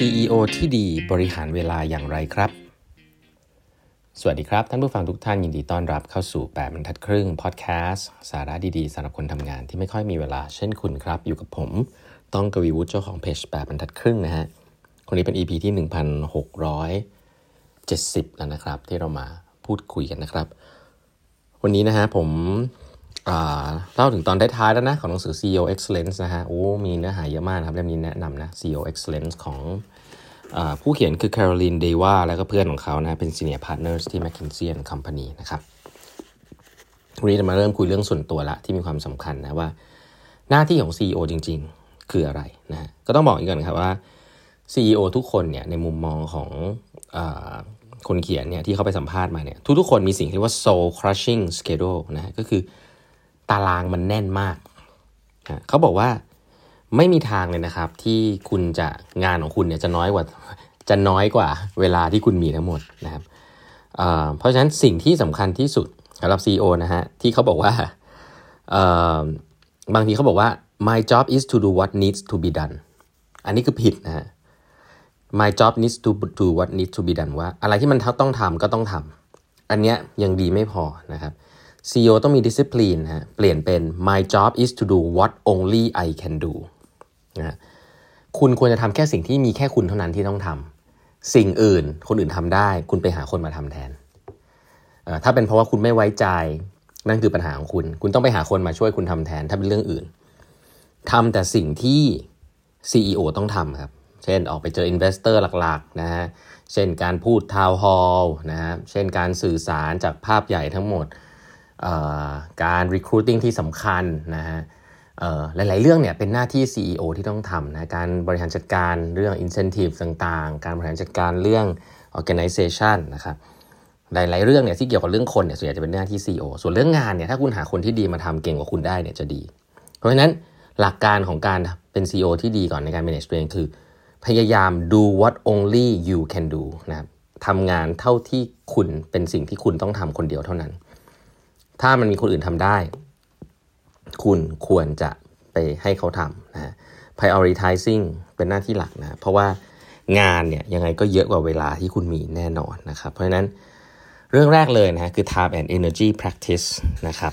CEO ที่ดีบริหารเวลาอย่างไรครับ สวัสดีครับ ท่านผู้ฟังทุกท่านยินดีต้อนรับเข้าสู่ 8บรรทัดครึ่งพอดแคสต์สาระดีๆสำหรับคนทำงานที่ไม่ค่อยมีเวลาเช่นคุณครับ อยู่กับผมต้องกวีวุฒิเจ้าของเพจ8บรรทัดครึ่งนะฮะคนนี้เป็น EP ที่ 1670 แล้วนะครับ ที่เรามาพูดคุยกันนะครับ วันนี้นะฮะผม เล่าถึงตอนท้ายๆแล้วนะ ของหนังสือ CEO Excellence นะฮะโอ้มีเนื้อหาเยอะมากครับเล่มนี้แนะนำนะ CEO Excellence ของอผู้เขียนคือ Caroline d e w a แล้วก็เพื่อนของเขานะเป็น Senior Partners ที่ McKinsey Company นะครับวันนี้จะมาเริ่มคุยเรื่องส่วนตัวละที่มีความสำคัญนะว่า หน้าที่ของ CEO จริง ๆ คืออะไรนะก็ต้องบอกอีกก่อนครับว่า CEO ทุกคนเนี่ยในมุมมองของอคนเขียนเนี่ยที่เขาไปสัมภาษณ์มาเนี่ยทุกๆคนมีสิ่งที่เรียกว่า soul crushing schedule นะก็คือ ตารางมันแน่นมากเขาบอกว่าไม่มีทางเลยนะครับ ที่คุณจะงานของคุณเนี่ยจะน้อยกว่าจะน้อยกว่าเวลาที่คุณมีทั้งหมดนะครับเพราะฉะนั้นสิ่งที่สำคัญที่สุดสำหรับ CEO นะฮะที่เขาบอกว่าบางทีเขาบอกว่า my job is to do what needs to be done อันนี้คือผิดนะฮะ my job needs to do what needs to be done ว่า อะไรที่มันต้องทำก็ต้องทำอันเนี้ยยังดีไม่พอนะครับ CEO ต้องมี discipline ฮะเปลี่ยนเป็น my job is to do what only I can do นะคุณควรจะทำแค่สิ่งที่มีแค่คุณเท่านั้นที่ต้องทำสิ่งอื่น คนอื่นทำได้ คุณไปหาคนมาทำแทน ถ้าเป็นเพราะว่าคุณไม่ไว้ใจ นั่นคือปัญหาของคุณ คุณต้องไปหาคนมาช่วยคุณทำแทน ถ้าเป็นเรื่องอื่นทำแต่สิ่งที่ CEO ต้องทำครับ เช่นออกไปเจอ investor หลักๆนะฮะ เช่นการพูด town hall นะฮะ เช่นการสื่อสารจากภาพใหญ่ทั้งหมด การ recruiting ที่สำคัญนะฮะหลาย ๆ เรื่องเนี่ยเป็นหน้าที่ CEO ที่ต้องทำนะการบริหารจัดการเรื่อง incentive ต่างๆ การบริหารจัดการเรื่อง organization นะครับหลาย ๆ เรื่องเนี่ยที่เกี่ยวกับเรื่องคนเนี่ยส่วนใหญ่จะเป็นหน้าที่ CEO ส่วนเรื่องงานเนี่ยถ้าคุณหาคนที่ดีมาทำเก่งกว่าคุณได้เนี่ยจะดี เพราะฉะนั้นหลักการของการเป็น CEO ที่ดีก่อนในการ manage ตัวเองคือ พยายาม do what only you can do นะครับทำงานเท่าที่คุณเป็นสิ่งที่คุณต้องทำคนเดียวเท่านั้น ถ้ามันมีคนอื่นทำได้ คุณควรจะไปให้เขาทำนะ prioritizing เป็นหน้าที่หลักนะ เพราะว่างานเนี่ยยังไงก็เยอะกว่าเวลาที่คุณมีแน่นอนนะครับ เพราะฉะนั้นเรื่องแรกเลยนะคือ time and energy practice นะครับ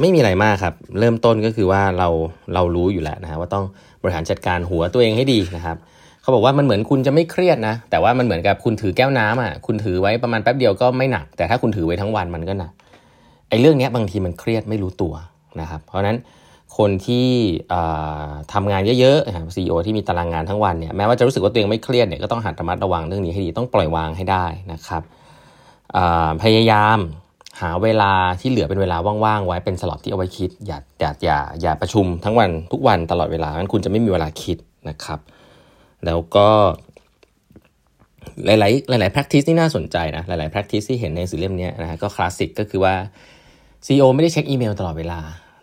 ไม่มีอะไรมากครับ เริ่มต้นก็คือว่าเราเรารู้อยู่แล้วนะว่าต้องบริหารจัดการหัวตัวเองให้ดีนะครับเขาบอกว่ามันเหมือนคุณจะไม่เครียดนะ แต่ว่ามันเหมือนกับคุณถือแก้วน้ำอะคุณถือไว้ประมาณแป๊บเดียวก็ไม่หนัก แต่ถ้าคุณถือไว้ทั้งวันมันก็หนัก ไอ้เรื่องนี้บางทีมันเครียดไม่รู้ตัวนะครับ เพราะนั้นคนที่ทำงานเยอะๆซีอีโอที่มีตารางงานทั้งวันเนี่ยแม้ว่าจะรู้สึกว่าตัวเองไม่เครียดเนี่ยก็ต้องหัดระมัดระวังเรื่องนี้ให้ดีต้องปล่อยวางให้ได้นะครับพยายามหาเวลาที่เหลือเป็นเวลาว่างๆไว้เป็นสล็อตที่เอาไว้คิด อย่าอย่าอย่าอย่าประชุมทั้งวันทุกวันตลอดเวลางั้นคุณจะไม่มีเวลาคิดนะครับ แล้วก็หลายๆหลายๆ practice ที่น่าสนใจนะหลายๆ practice ที่เห็นในหนังสือเล่มนี้นะฮะก็คลาสสิกก็คือว่า CEO ไม่ได้เช็คอีเมลตลอดเวลา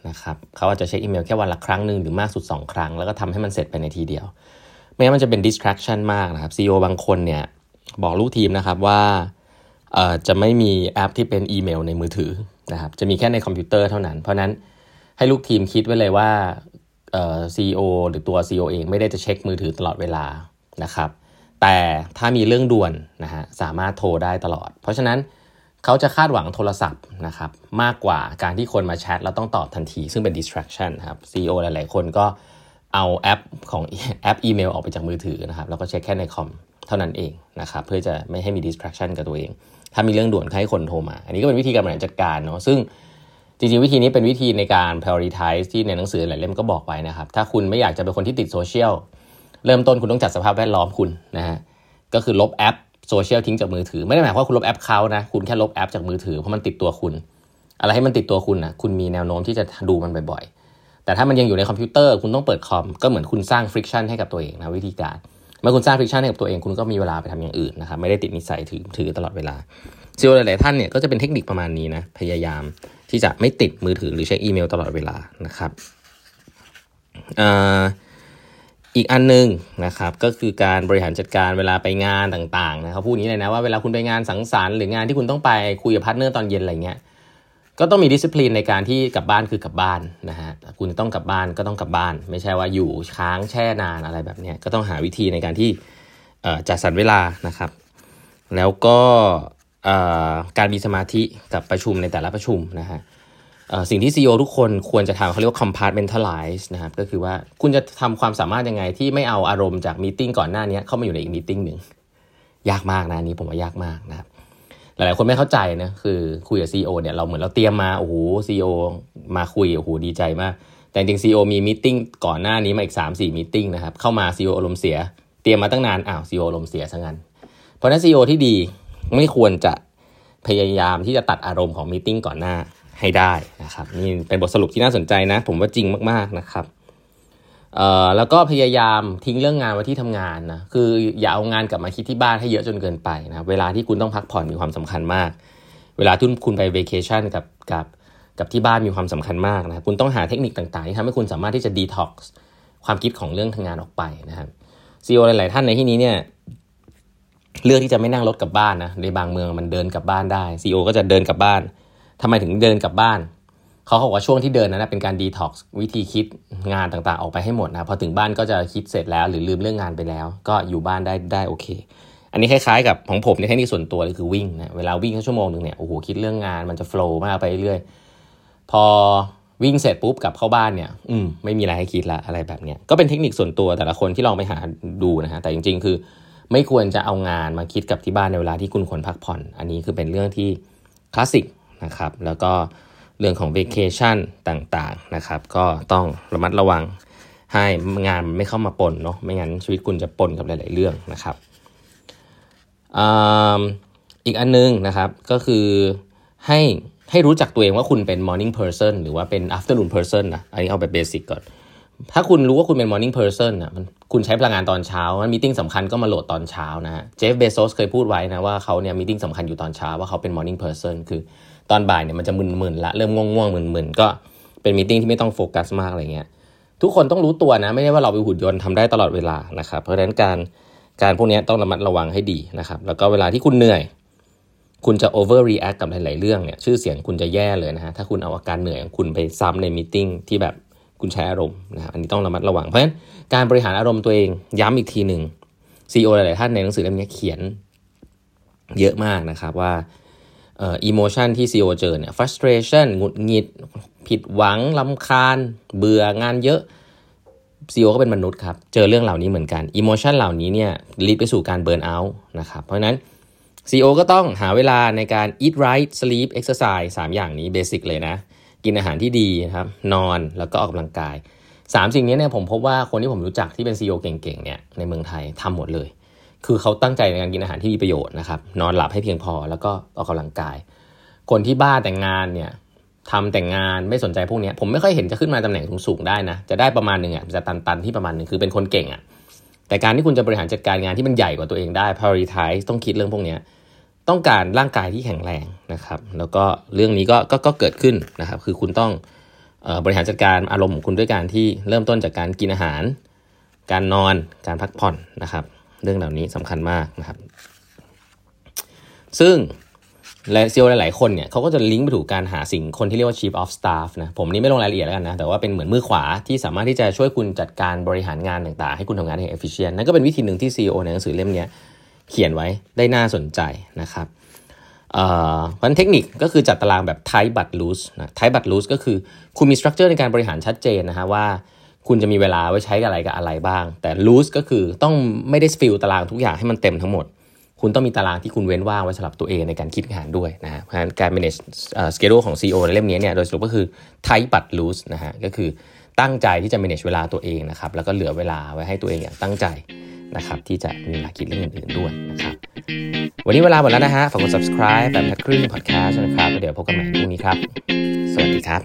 นะครับเขาอาจจะเช็คอีเมลแค่วันละครั้งหนึ่งหรือมากสุด 2 ครั้ง แล้วก็ทำให้มันเสร็จไปในทีเดียว ไม่งั้นมันจะเป็น distraction มากนะครับ CEO บางคนเนี่ยบอกลูกทีมนะครับว่าจะไม่มีแอปที่เป็นอีเมลในมือถือนะครับจะมีแค่ในคอมพิวเตอร์เท่านั้น เพราะนั้นให้ลูกทีมคิดไว้เลยว่าเอ่อ CEO หรือตัว CEO เองไม่ได้จะเช็คมือถือตลอดเวลานะครับแต่ถ้ามีเรื่องด่วนนะฮะสามารถโทรได้ตลอด เพราะฉะนั้น เขาจะคาดหวังโทรศัพท์นะครับมากกว่าการที่คนมาแชทแล้วต้องตอบทันทีซึ่งเป็น distraction ครับ CEO หลาย ๆ คนก็เอาแอปของแอปอีเมลออกไปจากมือถือนะครับแล้วก็เช็คแค่ในคอมเท่านั้นเองนะครับเพื่อจะไม่ให้มี distraction กับตัวเอง ถ้ามีเรื่องด่วนให้คนโทรมา อันนี้ก็เป็นวิธีการบริหารจัดการเนาะซึ่งจริงๆ วิธีนี้เป็นวิธีในการ prioritize ที่ในหนังสือหลายเล่มก็บอกไว้นะครับ ถ้าคุณไม่อยากจะเป็นคนที่ติดโซเชียลเริ่มต้นคุณต้องจัดสภาพแวดล้อมคุณนะฮะก็คือลบแอป โซเชียลทิ้งจากมือถือ ไม่ได้หมายความว่าคุณลบแอปเขานะ คุณแค่ลบแอปจากมือถือเพราะมันติดตัวคุณ อะไรให้มันติดตัวคุณนะคุณมีแนวโน้มที่จะดูมันบ่อยๆ แต่ถ้ามันยังอยู่ในคอมพิวเตอร์ คุณต้องเปิดคอม ก็เหมือนคุณสร้าง friction ให้กับตัวเองนะวิธีการ เมื่อคุณสร้าง friction ให้กับตัวเอง คุณก็มีเวลาไปทำอย่างอื่นนะครับ ไม่ได้ติดนิสัยมือถือตลอดเวลา CEO หลายๆท่านเนี่ยก็จะเป็นเทคนิคประมาณนี้นะ พยายามที่จะไม่ติดมือถือหรือเช็คอีเมลตลอดเวลานะครับ อีกอันนึงนะครับก็คือการบริหารจัดการเวลาไปงานต่างๆนะเขาพูดอย่างนี้เลยนะว่าเวลาคุณไปงานสังสรรค์หรืองานที่คุณต้องไปคุยกับ partner ตอนเย็นอะไรเงี้ยก็ต้องมีดิสซิ p ลินในการที่กลับบ้านคือกลับบ้านนะฮะคุณต้องกลับบ้านก็ต้องกลับบ้าน ไม่ใช่ว่าอยู่ค้างแช่นานอะไรแบบนี้ก็ต้องหาวิธีในการที่จัดสรรเวลานะครับ แล้วก็การมีสมาธิกับประชุมในแต่ละประชุมนะฮะ สิ่งที่ CEO ทุกคนควรจะทำเขาเรียกว่า compartmentalize นะครับก็คือว่าคุณจะทำความสามารถยังไงที่ไม่เอาอารมณ์จาก meeting ก่อนหน้านี้เข้ามาอยู่ในอีก meeting หนึ่งยากมากนะนี้ผมว่ายากมากนะครับหลายๆคนไม่เข้าใจนะคือคุยกับ CEO เนี่ยเราเหมือนเราเตรียมมาโอ้โห CEO มาคุยโอ้โหดีใจมาก แต่จริง CEO มี meeting ก่อนหน้านี้มาอีก 3 4 meeting นะครับเข้ามาซีอารมณ์เสีย เตรียมมาตั้งนานอ้าวซีอารมณ์เสียซะงั้น เพราะฉะนั้น CEO ที่ดีไม่ควรจะพยายามที่จะตัดอารมณ์ของ meeting ก่อนหน้า ให้ได้นะครับนี่เป็นบทสรุปที่น่าสนใจนะ ผมว่าจริงมากๆนะครับเอ่อแล้วก็พยายามทิ้งเรื่องงานไว้ที่ทำงานนะคืออย่าเอางานกลับมาคิดที่บ้านให้เยอะจนเกินไปนะเวลาที่คุณต้องพักผ่อนมีความสำคัญมาก เวลาที่คุณไปเวกชันกับกับกับที่บ้านมีความสำคัญมากนะคุณต้องหาเทคนิคต่างๆที่ทำให้คุณสามารถที่จะดีท็อกซ์ความคิดของเรื่องทางานออกไปนะครับซีอหลาย ๆ ท่านในที่นี้เนี่ยเลือกที่จะไม่นั่งรถกลับบ้านนะในบางเมืองมันเดินกลับบ้านได้ซีอก็จะเดินกลับบ้าน ทำไมถึงเดินกลับบ้าน เขาบอกว่าช่วงที่เดินนั้นเป็นการดีท็อกซ์วิธีคิดงานต่างๆ ออกไปให้หมดนะพอถึงบ้านก็จะคิดเสร็จแล้ว หรือลืมเรื่องงานไปแล้ว ก็อยู่บ้านได้ได้โอเค อันนี้คล้ายๆกับของผมในเทคนิคส่วนตัวเลยคือวิ่งนะเวลาวิ่งแค่ชั่วโมงหนึ่งเนี่ยโอ้โหคิดเรื่องงานมันจะโฟล์มากไปเรื่อยพอวิ่งเสร็จปุ๊บกลับเข้าบ้านเนี่ย อืมไม่มีอะไรให้คิดละอะไรแบบเนี้ยก็เป็นเทคนิคส่วนตัวแต่ละคนที่ลองไปหาดูนะฮะแต่จริง ๆ คือ ไม่ควรจะเอางานมาคิดกับที่บ้านในเวลาที่คุณควรพักผ่อน อันนี้คือเป็นเรื่องที่คลาสสิก นะครับ แล้วก็เรื่องของ vacation ต่างๆนะครับ ก็ต้องระมัดระวังให้งานไม่เข้ามาปนเนาะไม่งั้นชีวิตคุณจะปนกับหลาย ๆ เรื่องนะครับอีกอันนึงนะครับก็คือให้ให้รู้จักตัวเองว่าคุณเป็น morning person หรือว่าเป็น afternoon person นะอันนี้เอาแบบ basic ก่อน ถ้าคุณรู้ว่าคุณเป็น morning person นะคุณใช้พลังงานตอนเช้ามัน meeting สำคัญก็มาโหลดตอนเช้านะฮะเจฟเบโซสเคยพูดไว้นะว่าเขาเนี่ย meeting สำคัญอยู่ตอนเช้าว่าเขาเป็น morning person คือตอนบ่ายเนี่ยมันจะมึนๆละเริ่มง่วงๆมึนๆก็เป็นมีติ้งที่ไม่ต้องโฟกัสมากอะไรเงี้ยทุกคนต้องรู้ตัวนะ ไม่ใช่ว่าเราเป็นหุ่นยนต์ทำได้ตลอดเวลานะครับเพราะฉะนั้นการการพวกนี้ต้องระมัดระวังให้ดีนะครับแล้วก็เวลาที่คุณเหนื่อย คุณจะ overreact กับหลาย ๆ เรื่องเนี่ยชื่อเสียงคุณจะแย่เลยนะฮะถ้าคุณเอาอาการเหนื่อยของคุณไปซ้ำในมีติ้งที่แบบ คุณใช้อารมณ์นะครับอันนี้ต้องระมัดระวัง เพราะฉะนั้นการบริหารอารมณ์ตัวเองย้ำอีกทีหนึ่งซีอหลาย ๆ ท่านในหนังสือเล่มนี้เขียนเยอะมากนะครับว่าอ่อ emotion ที่ CEO เจอเนี่ย frustration หงุดหงิด ผิดหวังรำคาญ เบื่องานเยอะ CEO ก็เป็นมนุษย์ครับ เจอเรื่องเหล่านี้เหมือนกัน emotion เหล่านี้เนี่ย lead ไปสู่การ burnout นะครับ เพราะฉะนั้น CEO ก็ต้องหาเวลาในการ eat right sleep exercise 3 อย่างนี้ basic เลยนะ กินอาหารที่ดีนะครับนอนแล้วก็ออกกำลังกาย3สิ่งนี้เนี่ยผมพบว่าคนที่ผมรู้จักที่เป็น CEO เก่งๆเนี่ยในเมืองไทยทำหมดเลย คือเขาตั้งใจในการกินอาหารที่มีประโยชน์นะครับนอนหลับให้เพียงพอแล้วก็ออกกำลังกาย คนที่บ้าแต่งงานเนี่ยทำแต่งงานไม่สนใจพวกนี้ผมไม่ค่อยเห็นจะขึ้นมาตำแหน่งสูงๆได้นะจะได้ประมาณหนึ่งอะจะตันๆที่ประมาณหนึ่งคือเป็นคนเก่งอะแต่การที่คุณจะบริหารจัดการงานที่มันใหญ่กว่าตัวเองได้ prioritize ต้องคิดเรื่องพวกนี้ ต้องการร่างกายที่แข็งแรงนะครับ แล้วก็เรื่องนี้ก็กก็เกิดขึ้นนะครับ คือคุณต้องบริหารจัดการอารมณ์ของคุณด้วยการที่เริ่มต้นจากการกินอาหาร การนอนการพักผ่อนนะครับ เรื่องเหล่านี้สำคัญมากนะครับ ซึ่งและซีอหลาย ๆ คนเนี่ยเขาก็จะลิงก์ไปถูกการหาสิ่งคนที่เรียกว่า chief of staff นะผมนี่ไม่ลงรายละเอียดแล้วกันนะ แต่ว่าเป็นเหมือนมือขวาที่สามารถที่จะช่วยคุณจัดการบริหารงานต่าง ๆ ให้คุณทำงานให้ efficient นั่นก็เป็นวิธีหนึ่งที่ CEO ในหนังสือเล่มนี้ เขียนไว้ได้น่าสนใจนะครับเอ่อวันเทคนิคก็คือจัดตารางแบบ tight but loose นะ tight but loose ก็คือคุณมี structure ในการบริหารชัดเจนนะฮะว่าคุณจะมีเวลาไว้ใช้กับอะไรกับอะไรบ้าง แต่ loose ก็คือต้องไม่ได้ฟิลตารางทุกอย่างให้มันเต็มทั้งหมด คุณต้องมีตารางที่คุณเว้นว่างไว้สำหรับตัวเองในการคิดงานด้วยนะฮะเพราะฉะนั้นการ manage schedule ของ CEO ในเล่มนี้เนี่ยโดยสรุปก็คือ tight but loose นะฮะก็คือตั้งใจที่จะ manage เวลาตัวเองนะครับแล้วก็เหลือเวลาไว้ให้ตัวเองอย่างตั้งใจ นะครับที่จะมีเวลาคิดเรื่องอื่นๆด้วยนะครับวันนี้เวลาหมดแล้วนะฮะฝากกด subscribe แบบทัดครึ่ง podcast นะครับเดี๋ยวพบกันใหม่พรุ่งนี้ครับ สวัสดีครับ